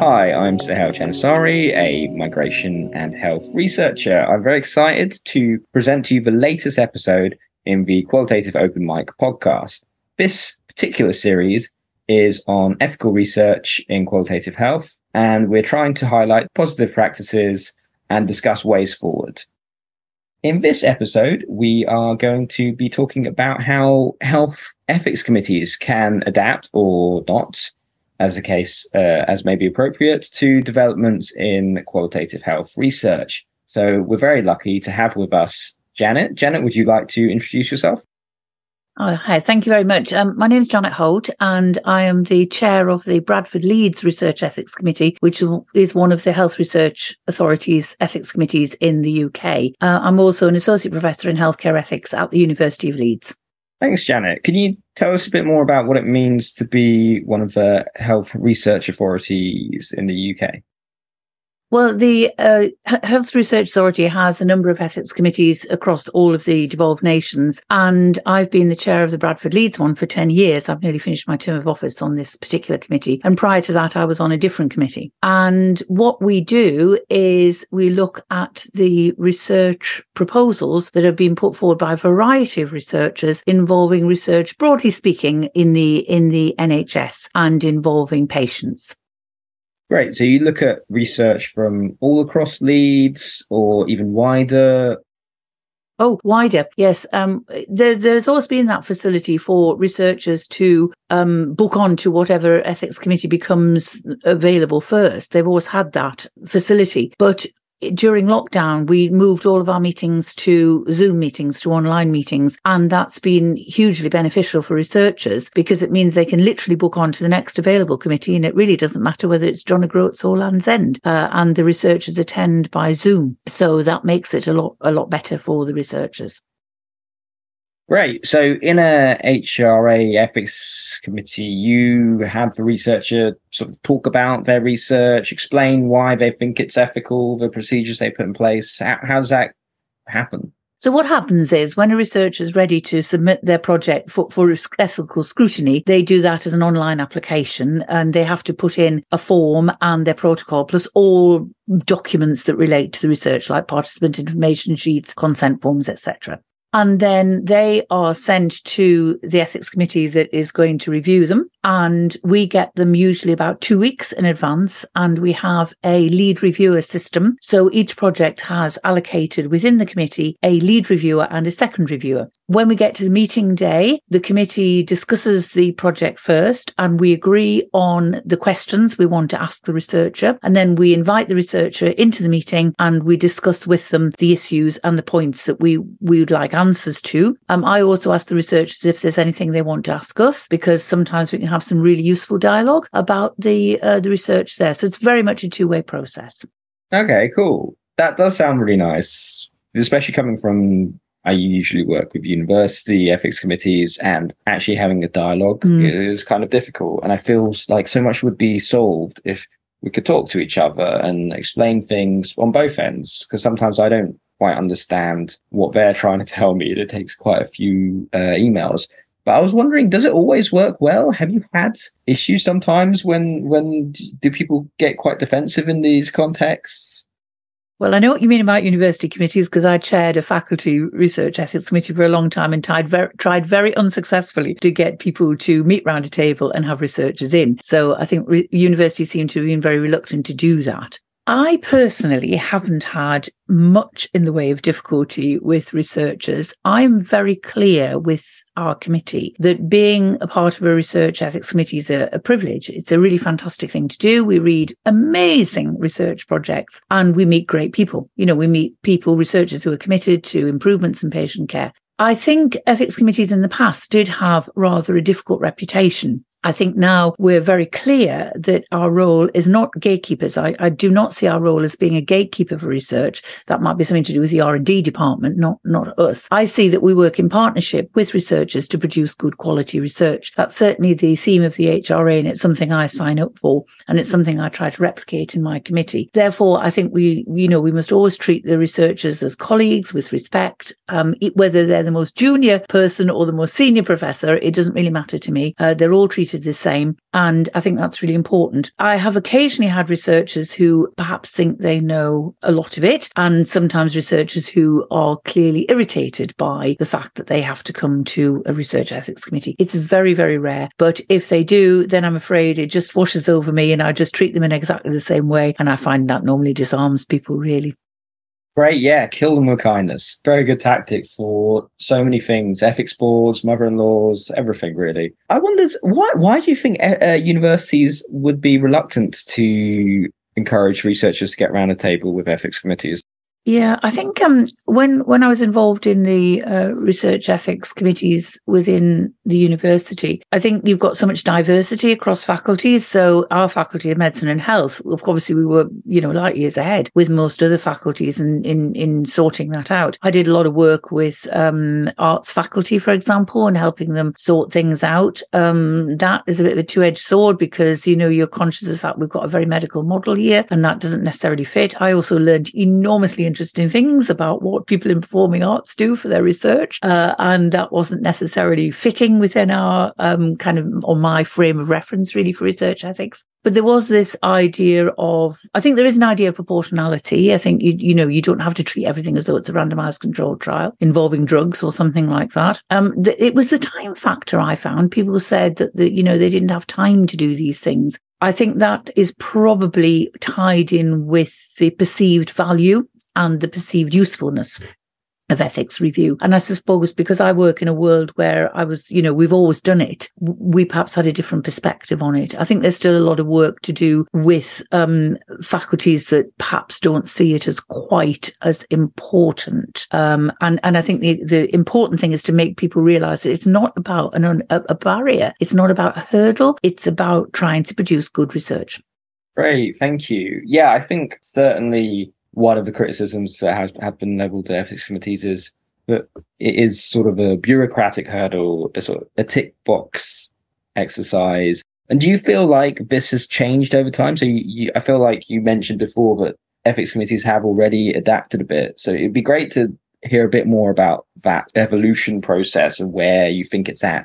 Hi, I'm Sohail Jannesari, a migration and health researcher. I'm very excited to present to you the latest episode in the Qualitative Open Mic podcast. This particular series is on ethical research in qualitative health, and we're trying to highlight positive practices and discuss ways forward. In this episode, we are going to be talking about how health ethics committees can adapt or not as a case uh, as may be appropriate to developments in qualitative health research. So we're very lucky to have with us Janet. Janet, would you like to introduce yourself? Oh, hi. Thank you very much. Um, my name is Janet Holt, and I am the chair of the Bradford Leeds Research Ethics Committee, which is one of the Health Research Authority's ethics committees in the UK. Uh, I'm also an associate professor in healthcare ethics at the University of Leeds. Thanks, Janet. Can you tell us a bit more about what it means to be one of the health research authorities in the UK? Well, the uh, Health Research Authority has a number of ethics committees across all of the devolved nations. And I've been the chair of the Bradford Leeds one for 10 years. I've nearly finished my term of office on this particular committee. And prior to that, I was on a different committee. And what we do is we look at the research proposals that have been put forward by a variety of researchers involving research, broadly speaking, in the, in the NHS and involving patients. Great. So you look at research from all across Leeds or even wider. Oh, wider. Yes. Um, there, there's always been that facility for researchers to um, book on to whatever ethics committee becomes available first. They've always had that facility. But during lockdown, we moved all of our meetings to Zoom meetings, to online meetings. And that's been hugely beneficial for researchers because it means they can literally book on to the next available committee. And it really doesn't matter whether it's John O'Groats or Land's End. Uh, and the researchers attend by Zoom. So that makes it a lot, a lot better for the researchers. Great. So, in a HRA ethics committee, you have the researcher sort of talk about their research, explain why they think it's ethical, the procedures they put in place. How, how does that happen? So what happens is when a researcher is ready to submit their project for, for ethical scrutiny, they do that as an online application and they have to put in a form and their protocol plus all documents that relate to the research like participant information sheets, consent forms, etc. And then they are sent to the ethics committee that is going to review them. And we get them usually about two weeks in advance. And we have a lead reviewer system. So each project has allocated within the committee a lead reviewer and a second reviewer. When we get to the meeting day, the committee discusses the project first and we agree on the questions we want to ask the researcher. And then we invite the researcher into the meeting and we discuss with them the issues and the points that we, we would like answers to. Um, I also ask the researchers if there's anything they want to ask us, because sometimes we can have some really useful dialogue about the uh, the research there. So it's very much a two way process. Okay, cool. That does sound really nice, especially coming from. I usually work with university ethics committees, and actually having a dialogue mm. is kind of difficult. And I feel like so much would be solved if we could talk to each other and explain things on both ends. Because sometimes I don't quite understand what they're trying to tell me. It takes quite a few uh, emails. But I was wondering, does it always work well? Have you had issues sometimes when when do people get quite defensive in these contexts? Well, I know what you mean about university committees because I chaired a faculty research ethics committee for a long time and tried very, tried very unsuccessfully to get people to meet round a table and have researchers in. So I think re- universities seem to have been very reluctant to do that. I personally haven't had much in the way of difficulty with researchers. I'm very clear with our committee that being a part of a research ethics committee is a, a, privilege. It's a really fantastic thing to do. We read amazing research projects and we meet great people. You know, we meet people, researchers who are committed to improvements in patient care. I think ethics committees in the past did have rather a difficult reputation I think now we're very clear that our role is not gatekeepers. I, I, do not see our role as being a gatekeeper for research. That might be something to do with the R and D department, not not us. I see that we work in partnership with researchers to produce good quality research. That's certainly the theme of the HRA, and it's something I sign up for, and it's something I try to replicate in my committee. Therefore, I think we, you know, we must always treat the researchers as colleagues with respect, um, whether they're the most junior person or the most senior professor. It doesn't really matter to me. Uh, they're all treated treated the same. And I think that's really important. I have occasionally had researchers who perhaps think they know a lot of it, and sometimes researchers who are clearly irritated by the fact that they have to come to a research ethics committee. It's very, very rare. But if they do, then I'm afraid it just washes over me and I just treat them in exactly the same way. And I find that normally disarms people, really. Great, yeah, kill them with kindness. Very good tactic for so many things: ethics boards, mother-in-laws, everything. Really, I wondered why. Why do you think uh, uh, universities would be reluctant to encourage researchers to get around a table with ethics committees? Yeah, I think um, when when I was involved in the uh, research ethics committees within the university, I think you've got so much diversity across faculties. So our faculty of medicine and health, obviously, we were you know light years ahead with most other faculties in in, in sorting that out. I did a lot of work with um, arts faculty, for example, and helping them sort things out. Um, that is a bit of a two edged sword because you know you're conscious of the fact we've got a very medical model here, and that doesn't necessarily fit. I also learned enormously interesting things about what people in performing arts do for their research. Uh, and that wasn't necessarily fitting within our um, kind of, or my frame of reference really for research ethics. But there was this idea of, I think there is an idea of proportionality. I think you, you know, you don't have to treat everything as though it's a randomized controlled trial involving drugs or something like that. Um, it was the time factor I found. People said that, the, you know, they didn't have time to do these things. I think that is probably tied in with the perceived value and the perceived usefulness of ethics review. And I suppose because I work in a world where I was, you know, we've always done it, we perhaps had a different perspective on it. I think there's still a lot of work to do with um, faculties that perhaps don't see it as quite as important. Um, and, and I think the, the important thing is to make people realize that it's not about an, a, a barrier. It's not about a hurdle. It's about trying to produce good research. Great. Thank you. Yeah, I think certainly one of the criticisms that has have been leveled at ethics committees is that it is sort of a bureaucratic hurdle, a sort of a tick box exercise. And do you feel like this has changed over time? So you, you, I feel like you mentioned before that ethics committees have already adapted a bit. So it'd be great to hear a bit more about that evolution process and where you think it's at.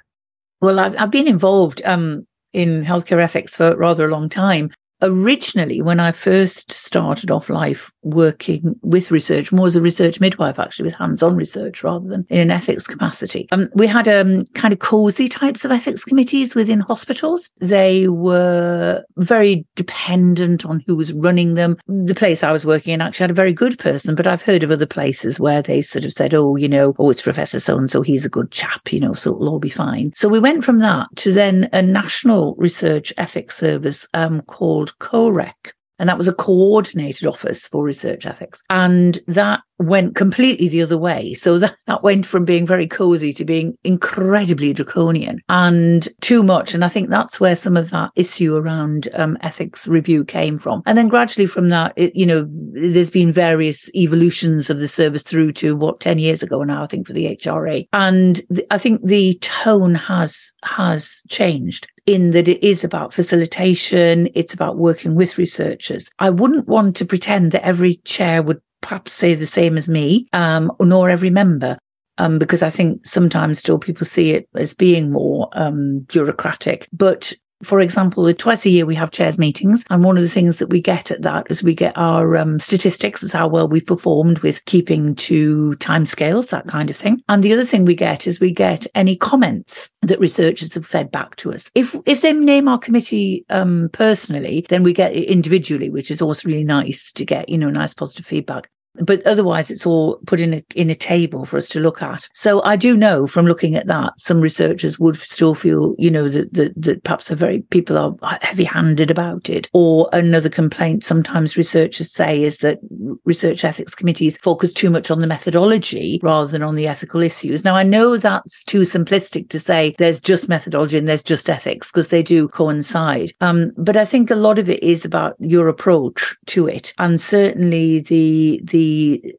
Well, I've, I've been involved um, in healthcare ethics for rather a long time originally, when I first started off life working with research, more as a research midwife, actually, with hands on research rather than in an ethics capacity, um, we had um, kind of cozy types of ethics committees within hospitals. They were very dependent on who was running them. The place I was working in actually had a very good person, but I've heard of other places where they sort of said, oh, you know, oh, it's Professor so and so, he's a good chap, you know, so it'll all be fine. So we went from that to then a national research ethics service um, called COREC. And that was a coordinated office for research ethics. And that went completely the other way. So that, that went from being very cozy to being incredibly draconian and too much. And I think that's where some of that issue around um, ethics review came from. And then gradually from that, it, you know, there's been various evolutions of the service through to what 10 years ago now, I think for the HRA. And th- I think the tone has, has changed in that it is about facilitation, it's about working with researchers. I wouldn't want to pretend that every chair would perhaps say the same as me, um, nor every member. Um, because I think sometimes still people see it as being more um, bureaucratic. But for example, twice a year we have chairs meetings, and one of the things that we get at that is we get our um, statistics as how well we've performed with keeping to timescales, that kind of thing. And the other thing we get is we get any comments that researchers have fed back to us. If if they name our committee um, personally, then we get it individually, which is also really nice to get, you know, nice positive feedback. But otherwise it's all put in a in a table for us to look at. So I do know from looking at that, some researchers would still feel, you know, that that, that perhaps a very people are heavy handed about it. Or another complaint sometimes researchers say is that research ethics committees focus too much on the methodology rather than on the ethical issues. Now I know that's too simplistic to say there's just methodology and there's just ethics because they do coincide. Um, but I think a lot of it is about your approach to it, and certainly the the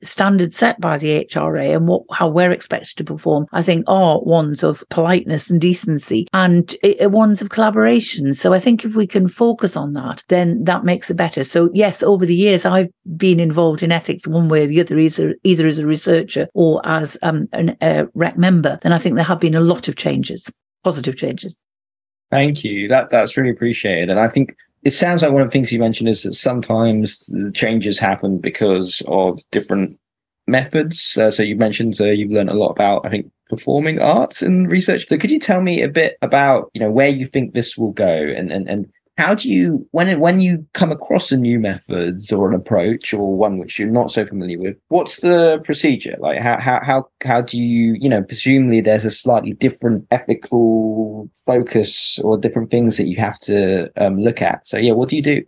standards set by the HRA and what how we're expected to perform. I think are ones of politeness and decency and it, ones of collaboration. So I think if we can focus on that, then that makes it better. So yes, over the years I've been involved in ethics one way or the other, either either as a researcher or as um, a REC member. And I think there have been a lot of changes, positive changes. Thank you. That that's really appreciated. And I think it sounds like one of the things you mentioned is that sometimes the changes happen because of different methods. Uh, so you mentioned uh, you've learned a lot about, I think, performing arts and research. So could you tell me a bit about, you know, where you think this will go and and and how do you when when you come across a new methods or an approach or one which you're not so familiar with what's the procedure? Like how how how, how do you you know presumably there's a slightly different ethical focus or different things that you have to um, look at. So yeah what do you do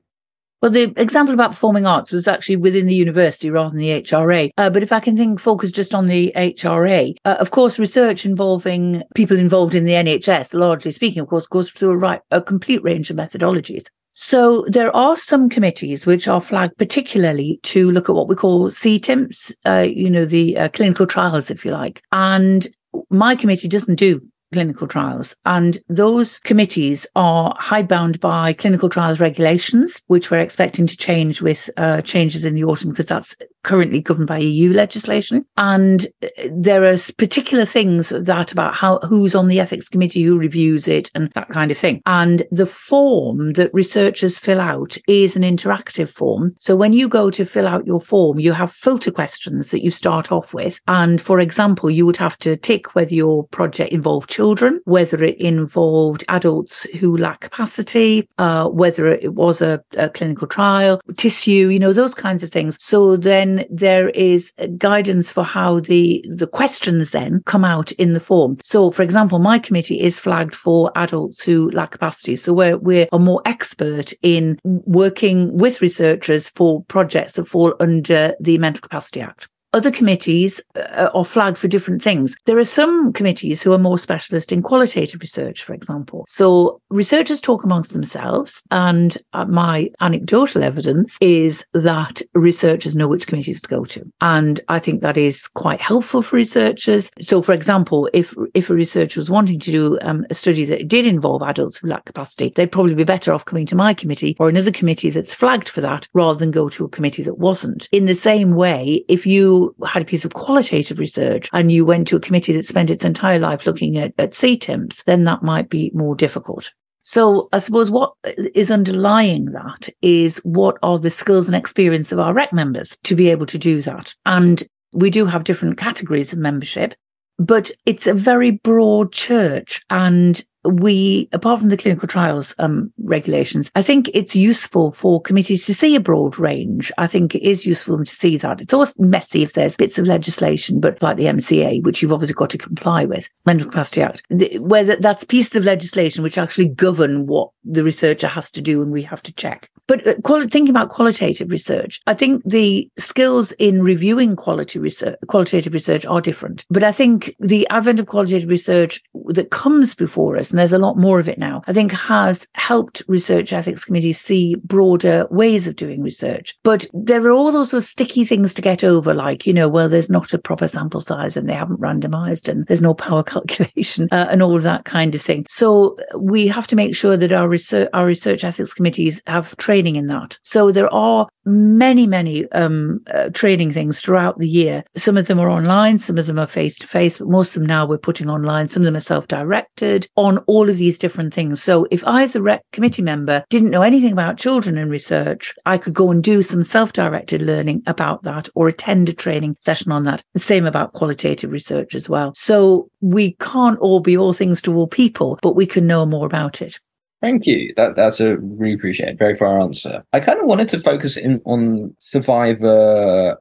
well, the example about performing arts was actually within the university rather than the HRA. Uh, but if I can think, focus just on the HRA, uh, of course, research involving people involved in the NHS, largely speaking, of course, goes through a, right, a complete range of methodologies. So there are some committees which are flagged particularly to look at what we call CTIMPs, uh, you know, the uh, clinical trials, if you like. And my committee doesn't do clinical trials. And those committees are hidebound by clinical trials regulations, which we're expecting to change with uh, changes in the autumn because that's currently governed by EU legislation. And there are particular things that about how who's on the ethics committee, who reviews it, and that kind of thing. And the form that researchers fill out is an interactive form. So when you go to fill out your form, you have filter questions that you start off with. And for example, you would have to tick whether your project involved children, whether it involved adults who lack capacity, uh, whether it was a, a clinical trial, tissue, you know, those kinds of things. So then there is guidance for how the, the questions then come out in the form. So, for example, my committee is flagged for adults who lack capacity. So we're, we're a more expert in working with researchers for projects that fall under the Mental Capacity Act. Other committees uh, are flagged for different things. There are some committees who are more specialist in qualitative research, for example. So researchers talk amongst themselves, and uh, my anecdotal evidence is that researchers know which committees to go to. And I think that is quite helpful for researchers. So, for example, if if a researcher was wanting to do um, a study that did involve adults who lack capacity, they'd probably be better off coming to my committee or another committee that's flagged for that rather than go to a committee that wasn't. In the same way, if you had a piece of qualitative research and you went to a committee that spent its entire life looking at, at CTIMPs, then that might be more difficult. So I suppose what is underlying that is what are the skills and experience of our REC members to be able to do that. And we do have different categories of membership, but it's a very broad church and we, apart from the clinical trials um, regulations, I think it's useful for committees to see a broad range. I think it is useful to see that. It's always messy if there's bits of legislation, but like the MCA, which you've obviously got to comply with, Mental Capacity Act, where that's pieces of legislation which actually govern what the researcher has to do and we have to check. But uh, quali- thinking about qualitative research, I think the skills in reviewing quality research, qualitative research are different. But I think the advent of qualitative research that comes before us, and there's a lot more of it now, I think has helped research ethics committees see broader ways of doing research. But there are all those sort of sticky things to get over, like, you know, well, there's not a proper sample size and they haven't randomized and there's no power calculation uh, and all of that kind of thing. So we have to make sure that our research, our research ethics committees have training in that. So there are many, many um, uh, training things throughout the year. Some of them are online, some of them are face to face, but most of them now we're putting online. Some of them are self directed on all of these different things. So if I, as a REC committee member, didn't know anything about children and research, I could go and do some self directed learning about that or attend a training session on that. The same about qualitative research as well. So we can't all be all things to all people, but we can know more about it. Thank you. That that's a really appreciated, very fair answer. I kind of wanted to focus in on survivor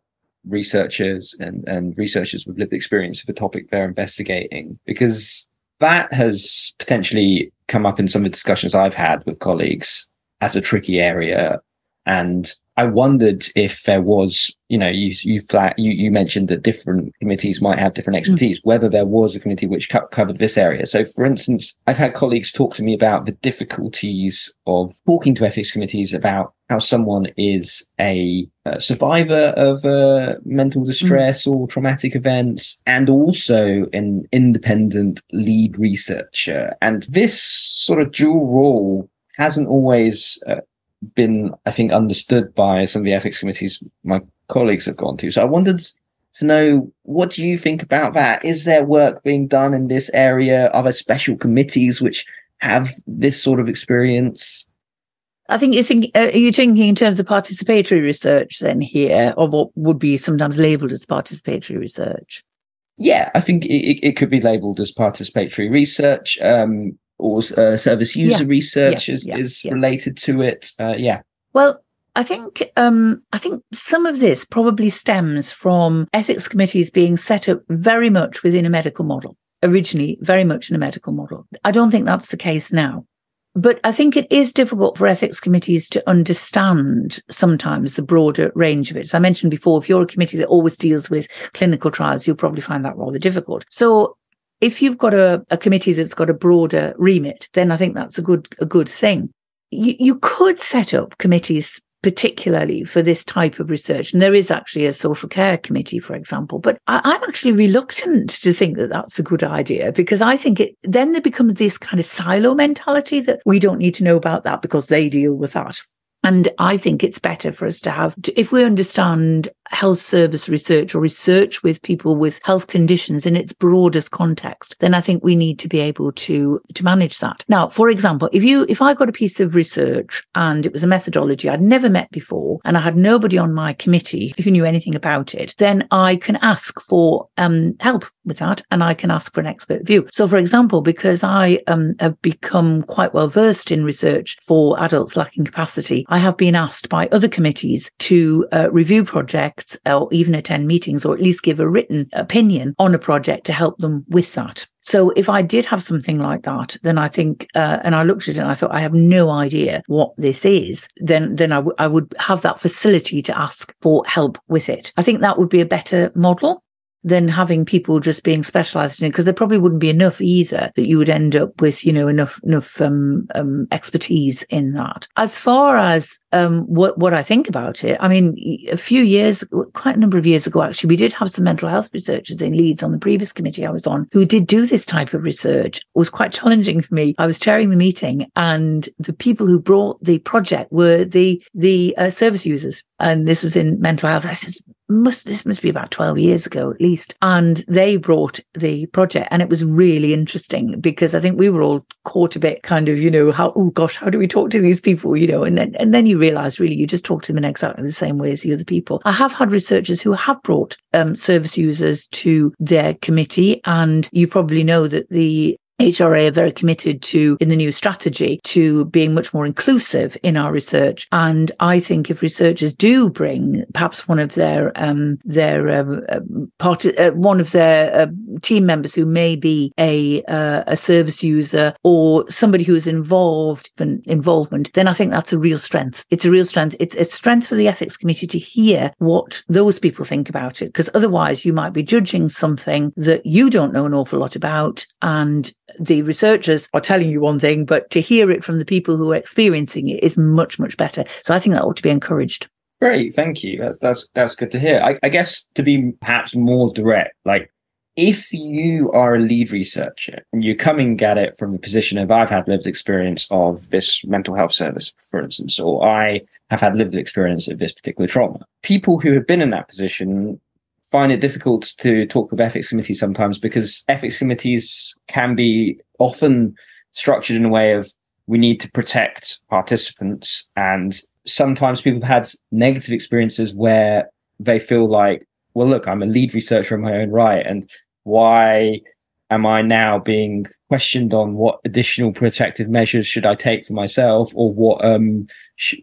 researchers and, and researchers with lived experience of the topic they're investigating? Because that has potentially come up in some of the discussions I've had with colleagues as a tricky area. And I wondered if there was, you know, you you flat you, you mentioned that different committees might have different hmm. expertise, mm. whether there was a committee which co- covered this area. So, for instance, I've had colleagues talk to me about the difficulties of talking to ethics committees about how someone is a, a survivor of uh, mental hmm. distress mm. or traumatic events, and also an independent lead researcher. And this sort of dual role hasn't always uh, been, I think, understood by some of the ethics committees my colleagues have gone to. So I wanted to know what do you think about that? Is there work being done in this area? Are there special committees which have this sort of experience? I think you think uh, you're thinking in terms of participatory research then here, or what would be sometimes labelled as participatory research. Yeah, I think it, it could be labelled as participatory research. Um, or uh, service user yeah. research yeah. is, yeah. is related to it. Uh, yeah. Well, I think um, I think some of this probably stems from ethics committees being set up very much within a medical model. Originally, very much in a medical model. I don't think that's the case now. But I think it is difficult for ethics committees to understand sometimes the broader range of it. As I mentioned before, if you're a committee that always deals with clinical trials, you'll probably find that rather difficult. So if you've got a, a committee that's got a broader remit, then I think that's a good a good thing. You, you could set up committees particularly for this type of research. And there is actually a social care committee, for example. But I, am actually reluctant to think that that's a good idea because I think it then there becomes this kind of silo mentality that we don't need to know about that because they deal with that. And I think it's better for us to have, if we understand health service research or research with people with health conditions in its broadest context, then I think we need to be able to, to manage that. Now, for example, if you, if I got a piece of research and it was a methodology I'd never met before and I had nobody on my committee who knew anything about it, then I can ask for um, help with that and I can ask for an expert view. So, for example, because I um, have become quite well versed in research for adults lacking capacity, I have been asked by other committees to uh, review projects or even attend meetings or at least give a written opinion on a project to help them with that. So if I did have something like that, then I think, uh, and I looked at it and I thought, I have no idea what this is, then, then I, w- I would have that facility to ask for help with it. I think that would be a better model than having people just being specialized in it because there probably wouldn't be enough either that you would end up with you know enough enough um, um, expertise in that. As far as um, what what I think about it I mean a few years quite a number of years ago actually we did have some mental health researchers in Leeds on the previous committee I was on who did do this type of research. It was quite challenging for me. I was chairing the meeting and the people who brought the project were the the uh, service users. And this was in mental health. This is must this must be about 12 years ago at least. And they brought the project and it was really interesting because i think we were all caught a bit kind of you know how oh gosh how do we talk to these people you know? And then and then you realize really you just talk to them in exactly the same way as the other people. I have had researchers who have brought um, service users to their committee and you probably know that the HRA are very committed to, in the new strategy, to being much more inclusive in our research. And I think if researchers do bring perhaps one of their um, their uh, uh part, uh, one of their uh, team members who may be a uh, a service user or somebody who is involved in involvement, then I think that's a real strength. It's a real strength. It's a strength for the ethics committee to hear what those people think about it, because otherwise you might be judging something that you don't know an awful lot about and the researchers are telling you one thing, but to hear it from the people who are experiencing it is much, much better. So I think that ought to be encouraged. Great, thank you. That's that's that's good to hear. I, I guess to be perhaps more direct, like if you are a lead researcher and you're coming at it from the position of I've had lived experience of this mental health service, for instance, or I have had lived experience of this particular trauma, people who have been in that position find it difficult to talk with ethics committees sometimes because ethics committees can be often structured in a way of we need to protect participants. And sometimes people have had negative experiences where they feel like well look i'm a lead researcher in my own right. And why am i now being questioned on what additional protective measures should i take for myself or what um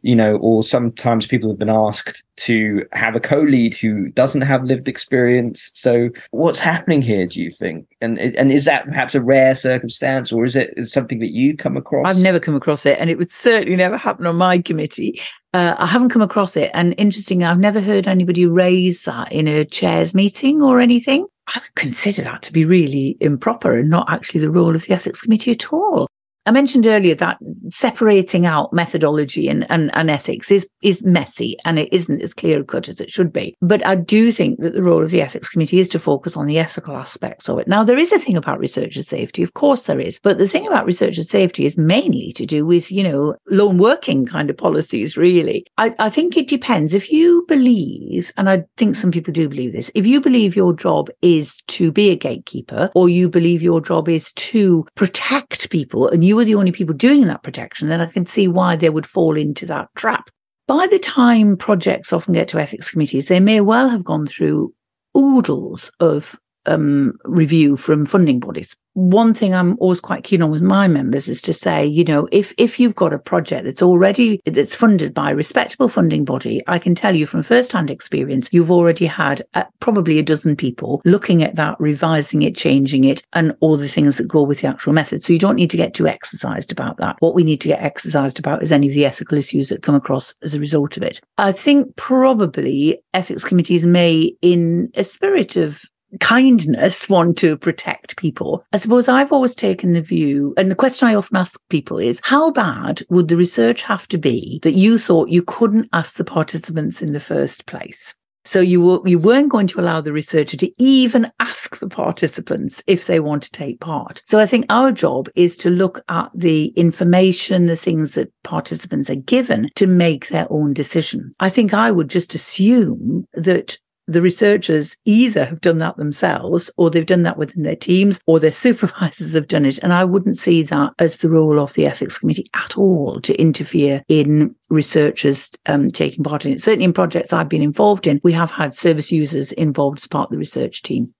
you know, or sometimes people have been asked to have a co-lead who doesn't have lived experience. So what's happening here, do you think? And and is that perhaps a rare circumstance or is it something that you come across? I've never come across it and it would certainly never happen on my committee. Uh, I haven't come across it. And interesting, I've never heard anybody raise that in a chairs meeting or anything. I would consider that to be really improper and not actually the role of the ethics committee at all. I mentioned earlier that separating out methodology and, and, and, ethics is, is messy and it isn't as clear cut as it should be. But I do think that the role of the ethics committee is to focus on the ethical aspects of it. Now, there is a thing about researcher safety. Of course there is. But the thing about researcher safety is mainly to do with, you know, lone working kind of policies, really. I, I think it depends. If you believe, and I think some people do believe this, if you believe your job is to be a gatekeeper or you believe your job is to protect people and you you were the only people doing that protection, then I can see why they would fall into that trap. By the time projects often get to ethics committees, they may well have gone through oodles of um, review from funding bodies one thing I'm always quite keen on with my members is to say, you know, if if you've got a project that's already that's funded by a respectable funding body, I can tell you from first-hand experience, you've already had uh, probably a dozen people looking at that, revising it, changing it, and all the things that go with the actual method. So you don't need to get too exercised about that. What we need to get exercised about is any of the ethical issues that come across as a result of it. I think probably ethics committees may, in a spirit of kindness want to protect people. I suppose I've always taken the view, and the question I often ask people is how bad would the research have to be that you thought you couldn't ask the participants in the first place? So you were, you weren't going to allow the researcher to even ask the participants if they want to take part. So I think our job is to look at the information, the things that participants are given to make their own decision. I think I would just assume that the researchers either have done that themselves or they've done that within their teams or their supervisors have done it. And I wouldn't see that as the role of the ethics committee at all to interfere in researchers um, taking part in it. Certainly in projects I've been involved in, we have had service users involved as part of the research team.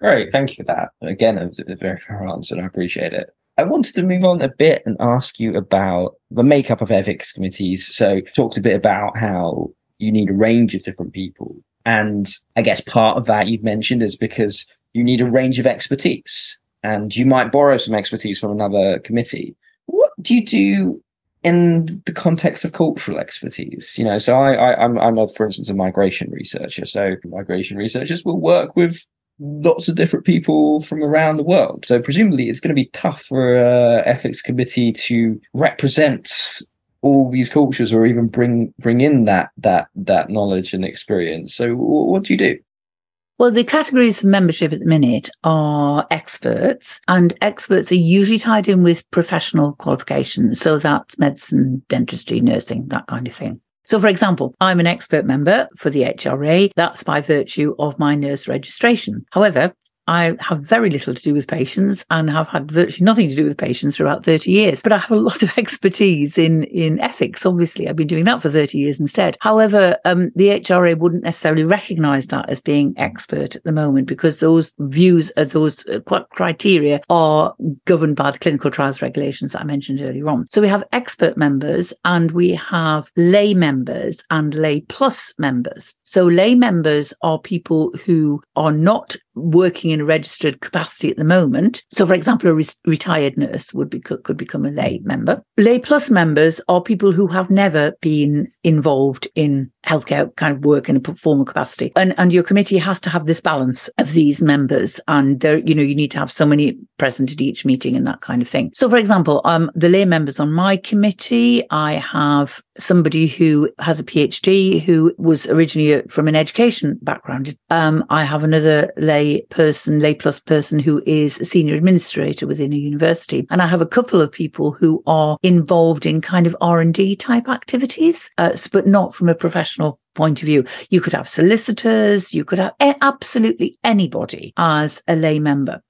Great. Thank you for that. Again, was a very fair answer and I appreciate it. I wanted to move on a bit and ask you about the makeup of ethics committees. So talked a bit about how you need a range of different people and I guess part of that you've mentioned is because you need a range of expertise and you might borrow some expertise from another committee. What do you do in the context of cultural expertise? You know, so I, I I'm, I'm a, for instance, a migration researcher. So migration researchers will work with lots of different people from around the world. So presumably it's going to be tough for a ethics committee to represent all these cultures or even bring bring in that that that knowledge and experience so what do you do well, the categories of membership at the minute are experts, and experts are usually tied in with professional qualifications. So that's medicine, dentistry, nursing, that kind of thing. So, for example, I'm an expert member for the HRA. That's by virtue of my nurse registration. However, I have very little to do with patients and have had virtually nothing to do with patients for about 30 years. But I have a lot of expertise in, in ethics. Obviously, I've been doing that for 30 years instead. However, um, the HRA wouldn't necessarily recognize that as being expert at the moment because those views, uh, those uh, criteria are governed by the clinical trials regulations that I mentioned earlier on. So we have expert members and we have lay members and lay plus members. So lay members are people who are not working in a registered capacity at the moment. So, for example, a re- retired nurse would be could, become a lay member. Lay plus members are people who have never been involved in healthcare kind of work in a formal capacity, and and your committee has to have this balance of these members, and there, you know, you need to have so many present at each meeting and that kind of thing. So, for example, um, the lay members on my committee, I have somebody who has a PhD who was originally from an education background. Um, I have another lay person, lay plus person who is a senior administrator within a university. And I have a couple of people who are involved in kind of R&D type activities, uh, but not from a professional point of view. You could have solicitors, you could have absolutely anybody as a lay member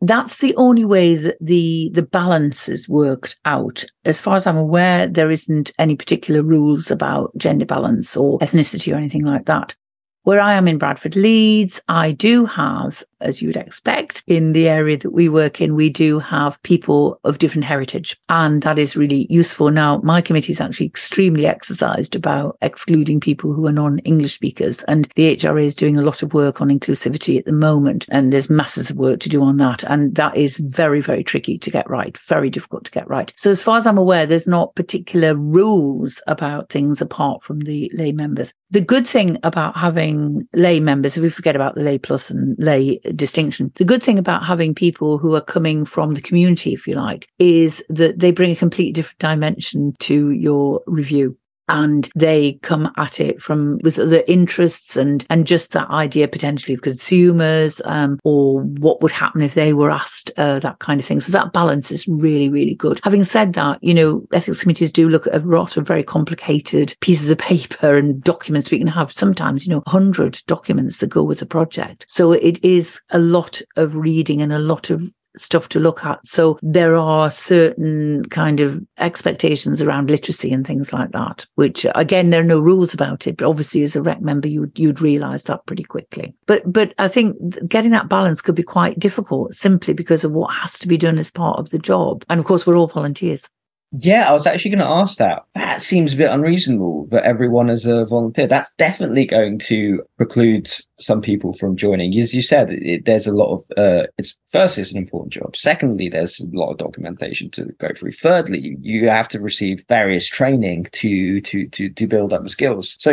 that's the only way that the the balance is worked out. As far as I'm aware, there isn't any particular rules about gender balance or ethnicity or anything like that. Where I am in Bradford Leeds, I do have as you would expect in the area that we work in, we do have people of different heritage. And that is really useful. Now, my committee is actually extremely exercised about excluding people who are non English speakers. And the HRA is doing a lot of work on inclusivity at the moment. And there's masses of work to do on that. And that is very, very tricky to get right, very difficult to get right. So, as far as I'm aware, there's not particular rules about things apart from the lay members. The good thing about having lay members, if we forget about the lay plus and lay distinction, the good thing about having people who are coming from the community, if you like, is that they bring a completely different dimension to your review and they come at it from with the interests and and just that idea potentially of consumers um, or what would happen if they were asked uh, that kind of thing. So that balance is really really good. Having said that you know ethics committees do look at a lot of very complicated pieces of paper and documents. We can have sometimes you know 100 documents that go with the project. So it is a lot of reading and a lot of stuff to look at. So there are certain kind of expectations around literacy and things like that, which again, there are no rules about it, but obviously as a rec member, you'd, you'd realize that pretty quickly. But, but I think getting that balance could be quite difficult simply because of what has to be done as part of the job. And of course, we're all volunteers. Yeah, I was actually going to ask that. That seems a bit unreasonable that everyone is a volunteer. That's definitely going to preclude some people from joining. As you said, it, there's a lot of. Uh, it's first, it's an important job. Secondly, there's a lot of documentation to go through. Thirdly, you, you have to receive various training to to to to build up the skills. So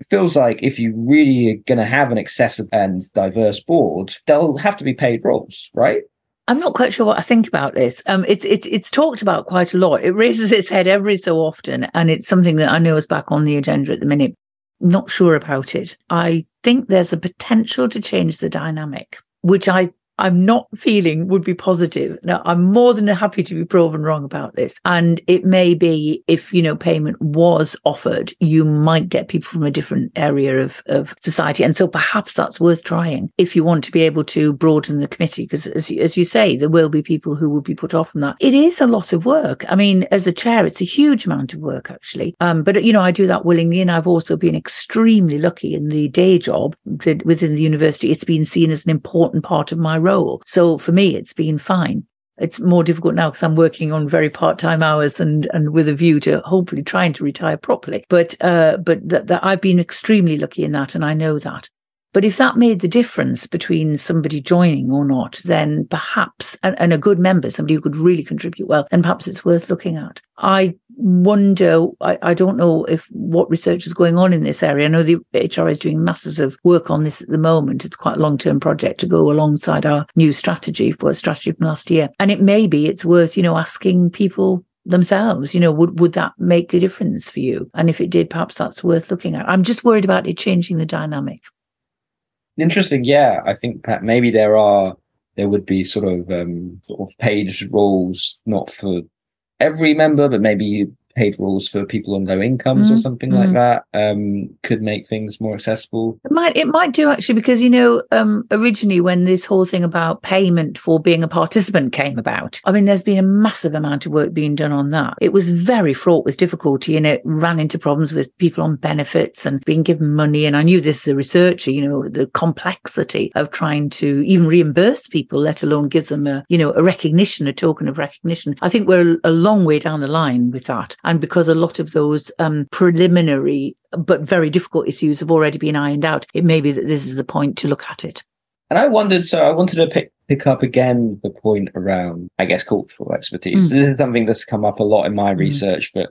it feels like if you really are going to have an accessible and diverse board, they'll have to be paid roles, right? I'm not quite sure what I think about this. Um, it's it's it's talked about quite a lot. It raises its head every so often, and it's something that I know is back on the agenda at the minute. Not sure about it. I think there's a potential to change the dynamic, which I I'm not feeling would be positive. Now, I'm more than happy to be proven wrong about this. And it may be if, you know, payment was offered, you might get people from a different area of, of society. And so perhaps that's worth trying if you want to be able to broaden the committee. Because as, as you say, there will be people who will be put off from that. It is a lot of work. I mean, as a chair, it's a huge amount of work, actually. Um, but, you know, I do that willingly. And I've also been extremely lucky in the day job that within the university. It's been seen as an important part of my role role. So for me, it's been fine. It's more difficult now because I'm working on very part-time hours and and with a view to hopefully trying to retire properly. But uh, but that, I've been extremely lucky in that, and I know that. But if that made the difference between somebody joining or not, then perhaps, and, and, a good member, somebody who could really contribute well, then perhaps it's worth looking at. I wonder, I, I don't know if what research is going on in this area. I know the HR is doing masses of work on this at the moment. It's quite a long term project to go alongside our new strategy, for strategy from last year. And it may be it's worth, you know, asking people themselves you know would would that make a difference for you and if it did perhaps that's worth looking at i'm just worried about it changing the dynamic Interesting. Yeah, I think that maybe there are there would be sort of um, sort of paid roles, not for every member, but maybe paid rules for people on low incomes mm, or something mm. like that um, could make things more accessible. It might it might do actually because you know um, originally when this whole thing about payment for being a participant came about, I mean there's been a massive amount of work being done on that. It was very fraught with difficulty and it ran into problems with people on benefits and being given money. And I knew this as a researcher, you know, the complexity of trying to even reimburse people, let alone give them a you know a recognition, a token of recognition. I think we're a long way down the line with that. And because a lot of those um, preliminary but very difficult issues have already been ironed out, it may be that this is the point to look at it. And I wondered, so I wanted to pick pick up again the point around, I guess, cultural expertise. Mm. This is something that's come up a lot in my mm. research, but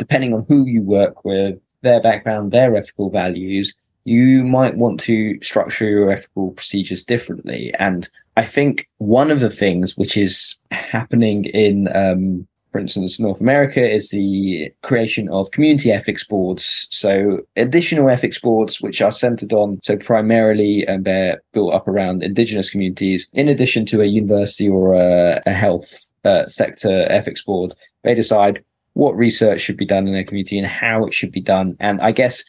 depending on who you work with, their background, their ethical values, you might want to structure your ethical procedures differently. And I think one of the things which is happening in um, for instance, North America is the creation of community ethics boards. So additional ethics boards, which are centered on, so primarily, and they're built up around indigenous communities, in addition to a university or a, a health uh, sector ethics board. They decide what research should be done in their community and how it should be done. And I guess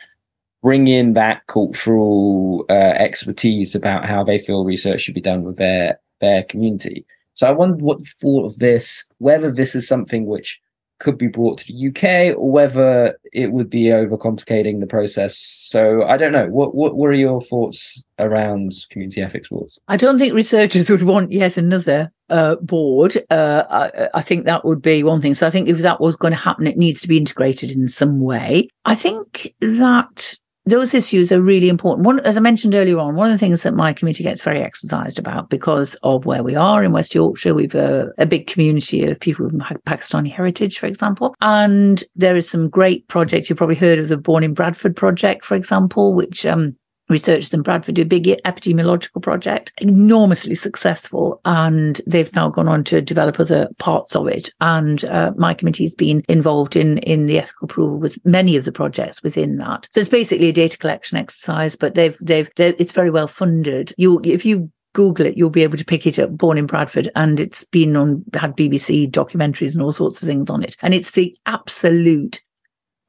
bring in that cultural uh, expertise about how they feel research should be done with their their community. So I wondered what you thought of this, whether this is something which could be brought to the UK or whether it would be overcomplicating the process. So I don't know. What what, what are your thoughts around community ethics boards? I don't think researchers would want yet another uh, board. Uh, I, I, think that would be one thing. So I think if that was going to happen, it needs to be integrated in some way. I think that those issues are really important. One, as I mentioned earlier on, one of the things that my committee gets very exercised about because of where we are in West Yorkshire, we've a, a big community of people with Pakistani heritage, for example, and there is some great projects. You've probably heard of the Born in Bradford project, for example, which um, researchers in Bradford do a big epidemiological project, enormously successful, and they've now gone on to develop other parts of it. And uh, my committee's been involved in in the ethical approval with many of the projects within that. So it's basically a data collection exercise, but they've they've it's very well funded. You if you Google it, you'll be able to pick it up. Born in Bradford, and it's been on had BBC documentaries and all sorts of things on it. And it's the absolute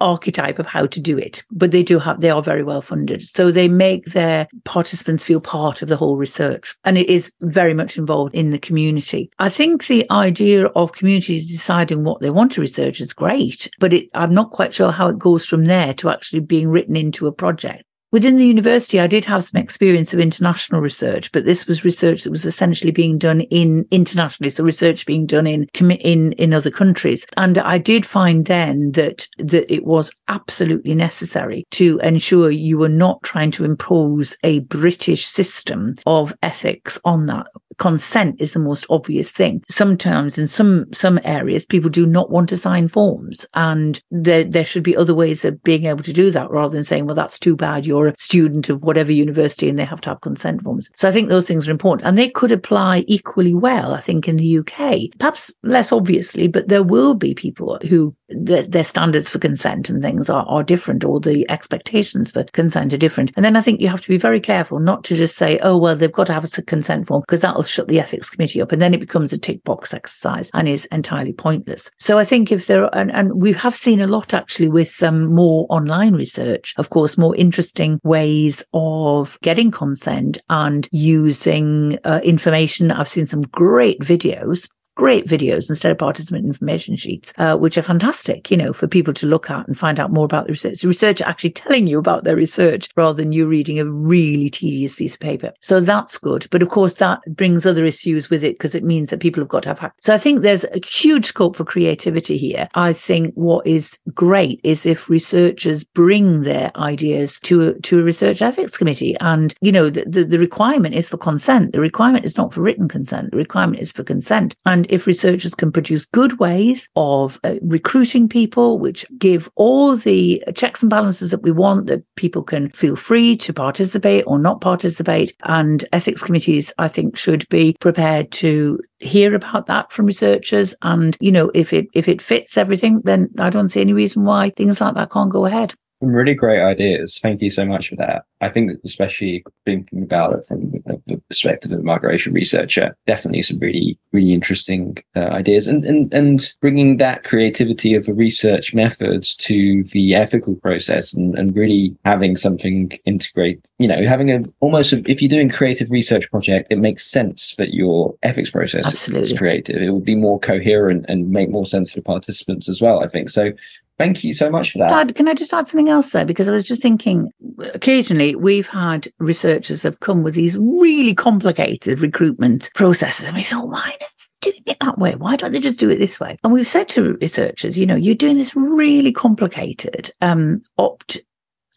archetype of how to do it but they do have they are very well funded. So they make their participants feel part of the whole research and it is very much involved in the community. I think the idea of communities deciding what they want to research is great but it, i'm not quite sure how it goes from there to actually being written into a project Within the university, I did have some experience of international research, but this was research that was essentially being done in internationally, so research being done in in in other countries. And I did find then that that it was absolutely necessary to ensure you were not trying to impose a British system of ethics on that consent is the most obvious thing. Sometimes in some some areas, people do not want to sign forms, and there there should be other ways of being able to do that rather than saying, "Well, that's too bad. You're a student of whatever university, and they have to have consent forms." So I think those things are important, and they could apply equally well. I think in the UK, perhaps less obviously, but there will be people who their, their standards for consent and things are, are different, or the expectations for consent are different. And then I think you have to be very careful not to just say, "Oh, well, they've got to have a consent form," because that'll shut the ethics committee up and then it becomes a tick box exercise and is entirely pointless. So I think if there are, and, and we have seen a lot actually with um, more online research, of course, more interesting ways of getting consent and using uh, information. I've seen some great videos great videos instead of participant information sheets, uh, which are fantastic, you know, for people to look at and find out more about the research. The researcher actually telling you about their research rather than you reading a really tedious piece of paper. So that's good. But of course, that brings other issues with it because it means that people have got to have. So I think there's a huge scope for creativity here. I think what is great is if researchers bring their ideas to a, to a research ethics committee. And, you know, the, the, the requirement is for consent. The requirement is not for written consent. The requirement is for consent. And and if researchers can produce good ways of uh, recruiting people, which give all the checks and balances that we want, that people can feel free to participate or not participate. And ethics committees, I think, should be prepared to hear about that from researchers. And, you know, if it if it fits everything, then I don't see any reason why things like that can't go ahead. Some really great ideas. Thank you so much for that. I think especially thinking about it from the perspective of a migration researcher, definitely some really, really interesting uh, ideas and, and, and bringing that creativity of the research methods to the ethical process and, and really having something integrate, you know, having a almost, a, if you're doing creative research project, it makes sense that your ethics process Absolutely. is creative. It would be more coherent and make more sense to the participants as well, I think. So Thank you so much for that. Dad, can I just add something else there? Because I was just thinking, occasionally we've had researchers have come with these really complicated recruitment processes, and we thought, why not? Doing it that way? Why don't they just do it this way? And we've said to researchers, you know, you're doing this really complicated um, opt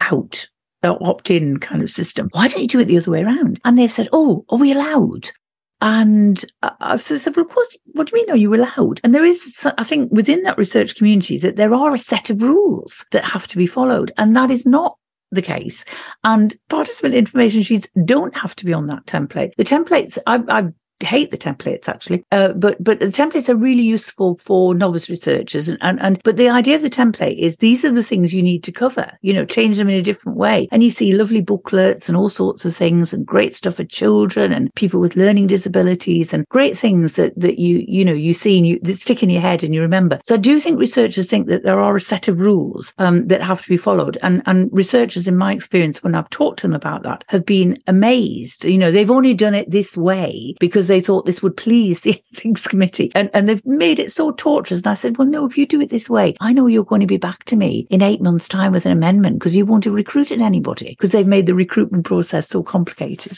out opt in kind of system. Why don't you do it the other way around? And they've said, oh, are we allowed? And I've sort of said, well, of course, what do you mean are you allowed? And there is, I think, within that research community that there are a set of rules that have to be followed. And that is not the case. And participant information sheets don't have to be on that template. The templates, I've, I've hate the templates actually, uh, but but the templates are really useful for novice researchers. And, and and but the idea of the template is these are the things you need to cover. You know, change them in a different way. And you see lovely booklets and all sorts of things, and great stuff for children and people with learning disabilities, and great things that that you you know you see and you that stick in your head and you remember. So I do think researchers think that there are a set of rules um, that have to be followed, and and researchers, in my experience, when I've talked to them about that, have been amazed. You know, they've only done it this way because because they thought this would please the ethics committee. And, and they've made it so torturous. And I said, well, no, if you do it this way, I know you're going to be back to me in eight months' time with an amendment because you won't have recruited anybody because they've made the recruitment process so complicated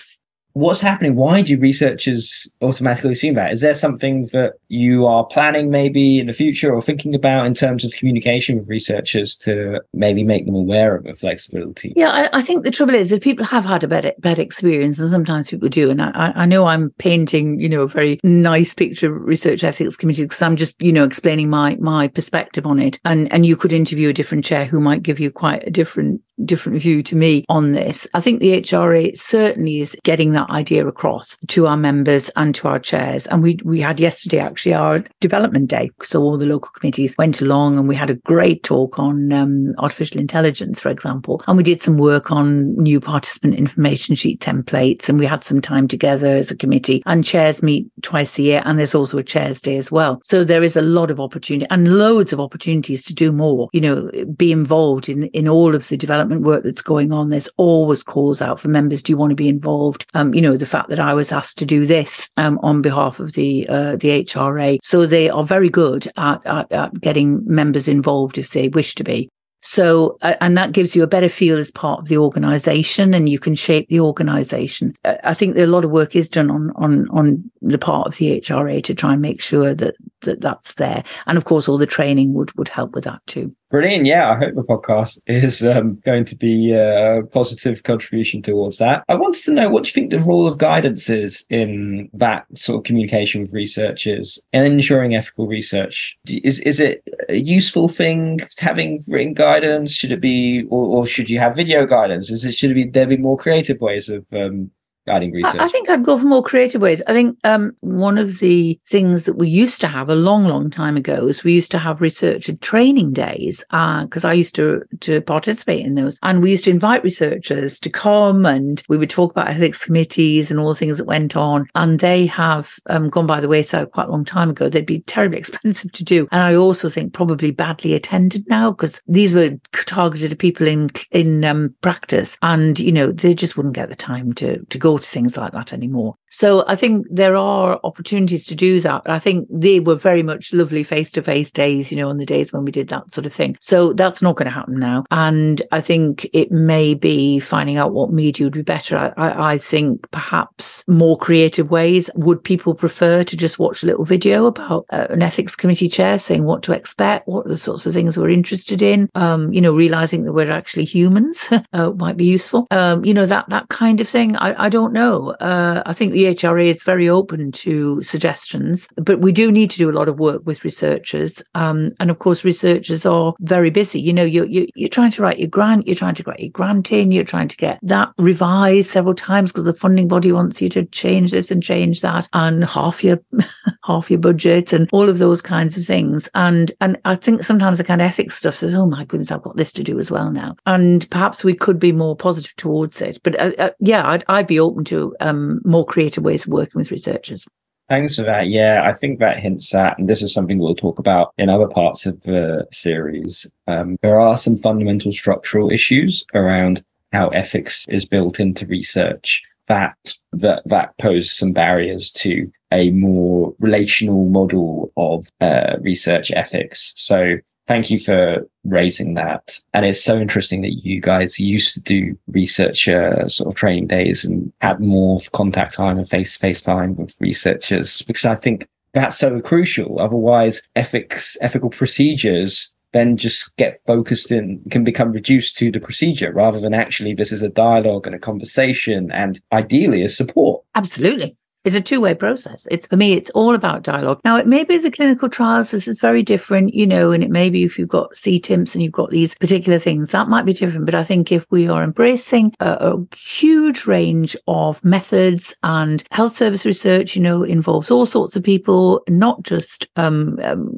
what's happening? Why do researchers automatically assume that? Is there something that you are planning maybe in the future or thinking about in terms of communication with researchers to maybe make them aware of the flexibility? Yeah, I, I think the trouble is that people have had a bad, bad experience, and sometimes people do. And I, I know I'm painting, you know, a very nice picture of research ethics committee because I'm just, you know, explaining my my perspective on it. And and you could interview a different chair who might give you quite a different different view to me on this. I think the HRA certainly is getting that idea across to our members and to our chairs. And we we had yesterday actually our development day, so all the local committees went along and we had a great talk on um, artificial intelligence, for example, and we did some work on new participant information sheet templates, and we had some time together as a committee. And chairs meet twice a year, and there's also a chairs day as well. So there is a lot of opportunity and loads of opportunities to do more. You know, be involved in in all of the development development work that's going on, there's always calls out for members. Do you want to be involved? Um, you know, the fact that I was asked to do this um, on behalf of the uh, the HRA, so they are very good at, at, at getting members involved if they wish to be. So, and that gives you a better feel as part of the organization and you can shape the organization. I think a lot of work is done on, on, on the part of the HRA to try and make sure that, that that's there. And of course, all the training would, would help with that too. Brilliant. Yeah, I hope the podcast is um, going to be a positive contribution towards that. I wanted to know what do you think the role of guidance is in that sort of communication with researchers and ensuring ethical research? Is is it a useful thing having written guidance? Should it be, or, or should you have video guidance? Is it should it be there be more creative ways of um, guiding research? I, I, think I'd go for more creative ways. I think um, one of the things that we used to have a long, long time ago is we used to have researcher training days because uh, I used to to participate in those, and we used to invite researchers to come, and we would talk about ethics committees and all the things that went on. And they have um, gone by the wayside quite a long time ago. They'd be terribly expensive to do, and I also think probably badly attended now because these were targeted at people in in um, practice, and you know they just wouldn't get the time to to go things like that anymore. So I think there are opportunities to do that. I think they were very much lovely face to face days, you know, on the days when we did that sort of thing. So that's not going to happen now. And I think it may be finding out what media would be better. I, I, I think perhaps more creative ways. Would people prefer to just watch a little video about uh, an ethics committee chair saying what to expect, what the sorts of things we're interested in? Um, you know, realizing that we're actually humans uh, might be useful. Um, you know, that, that kind of thing. I, I don't know. Uh, I think the HRA is very open to suggestions, but we do need to do a lot of work with researchers. Um, and of course, researchers are very busy. You know, you're, you're, you're trying to write your grant, you're trying to get your grant in, you're trying to get that revised several times because the funding body wants you to change this and change that, and half your half your budget and all of those kinds of things. And and I think sometimes the kind of ethics stuff says, "Oh my goodness, I've got this to do as well now." And perhaps we could be more positive towards it. But uh, uh, yeah, I'd, I'd be open to um, more creative ways of working with researchers. Thanks for that. Yeah, I think that hints at, and this is something we'll talk about in other parts of the series. Um, there are some fundamental structural issues around how ethics is built into research that that that pose some barriers to a more relational model of uh, research ethics. So thank you for raising that. And it's so interesting that you guys used to do researcher uh, sort of training days and had more contact time and face to face time with researchers because I think that's so crucial. Otherwise, ethics, ethical procedures then just get focused in can become reduced to the procedure rather than actually this is a dialogue and a conversation and ideally a support. Absolutely. It's a two way process. It's for me, it's all about dialogue. Now, it may be the clinical trials. This is very different, you know, and it may be if you've got CTIMPs and you've got these particular things, that might be different. But I think if we are embracing a, a huge range of methods and health service research, you know, involves all sorts of people, not just um, um,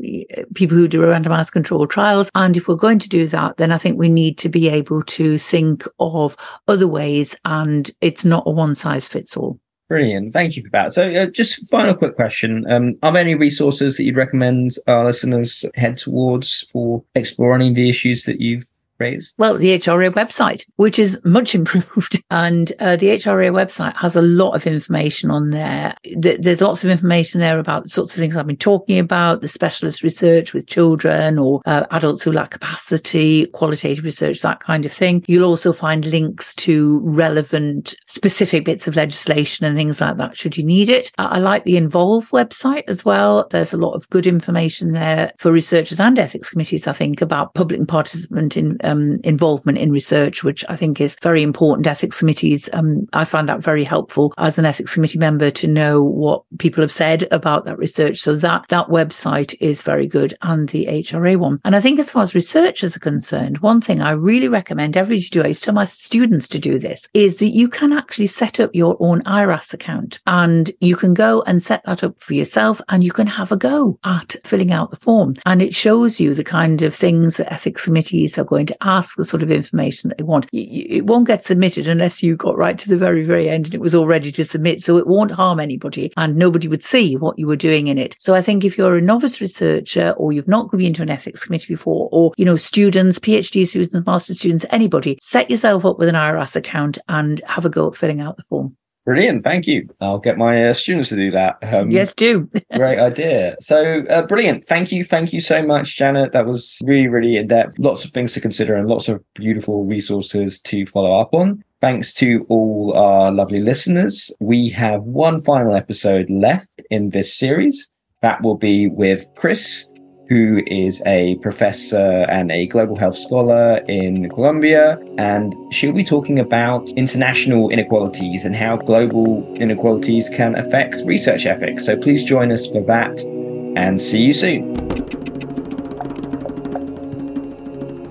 people who do randomized controlled trials. And if we're going to do that, then I think we need to be able to think of other ways and it's not a one size fits all. Brilliant. Thank you for that. So, uh, just final quick question. Um, are there any resources that you'd recommend our listeners head towards for exploring the issues that you've raised? Well, the HRA website, which is much improved. And uh, the HRA website has a lot of information on there. There's lots of information there about sorts of things I've been talking about, the specialist research with children or uh, adults who lack capacity, qualitative research, that kind of thing. You'll also find links to relevant specific bits of legislation and things like that, should you need it. I like the Involve website as well. There's a lot of good information there for researchers and ethics committees, I think, about public participant in, um, involvement in research, which I think is very important. Ethics committees, um, I find that very helpful as an ethics committee member to know what people have said about that research. So that, that website is very good and the HRA one. And I think as far as researchers are concerned, one thing I really recommend everybody do, I used to tell my students to do this, is that you can actually set up your own IRAS account and you can go and set that up for yourself and you can have a go at filling out the form. And it shows you the kind of things that ethics committees are going to ask, the sort of information that they want. It won't get submitted unless you got right to the very, very end and it was all ready to submit. So it won't harm anybody and nobody would see what you were doing in it. So I think if you're a novice researcher or you've not been to an ethics committee before, or, you know, students, PhD students, master students, anybody, set yourself up with an IRAS account and have a go at filling out the form. Brilliant, thank you. I'll get my uh, students to do that. Um, yes, do. great idea. So, uh, brilliant. Thank you, thank you so much, Janet. That was really, really in depth. Lots of things to consider and lots of beautiful resources to follow up on. Thanks to all our lovely listeners. We have one final episode left in this series. That will be with Chris who is a professor and a global health scholar in Colombia. And she'll be talking about international inequalities and how global inequalities can affect research ethics. So please join us for that and see you soon.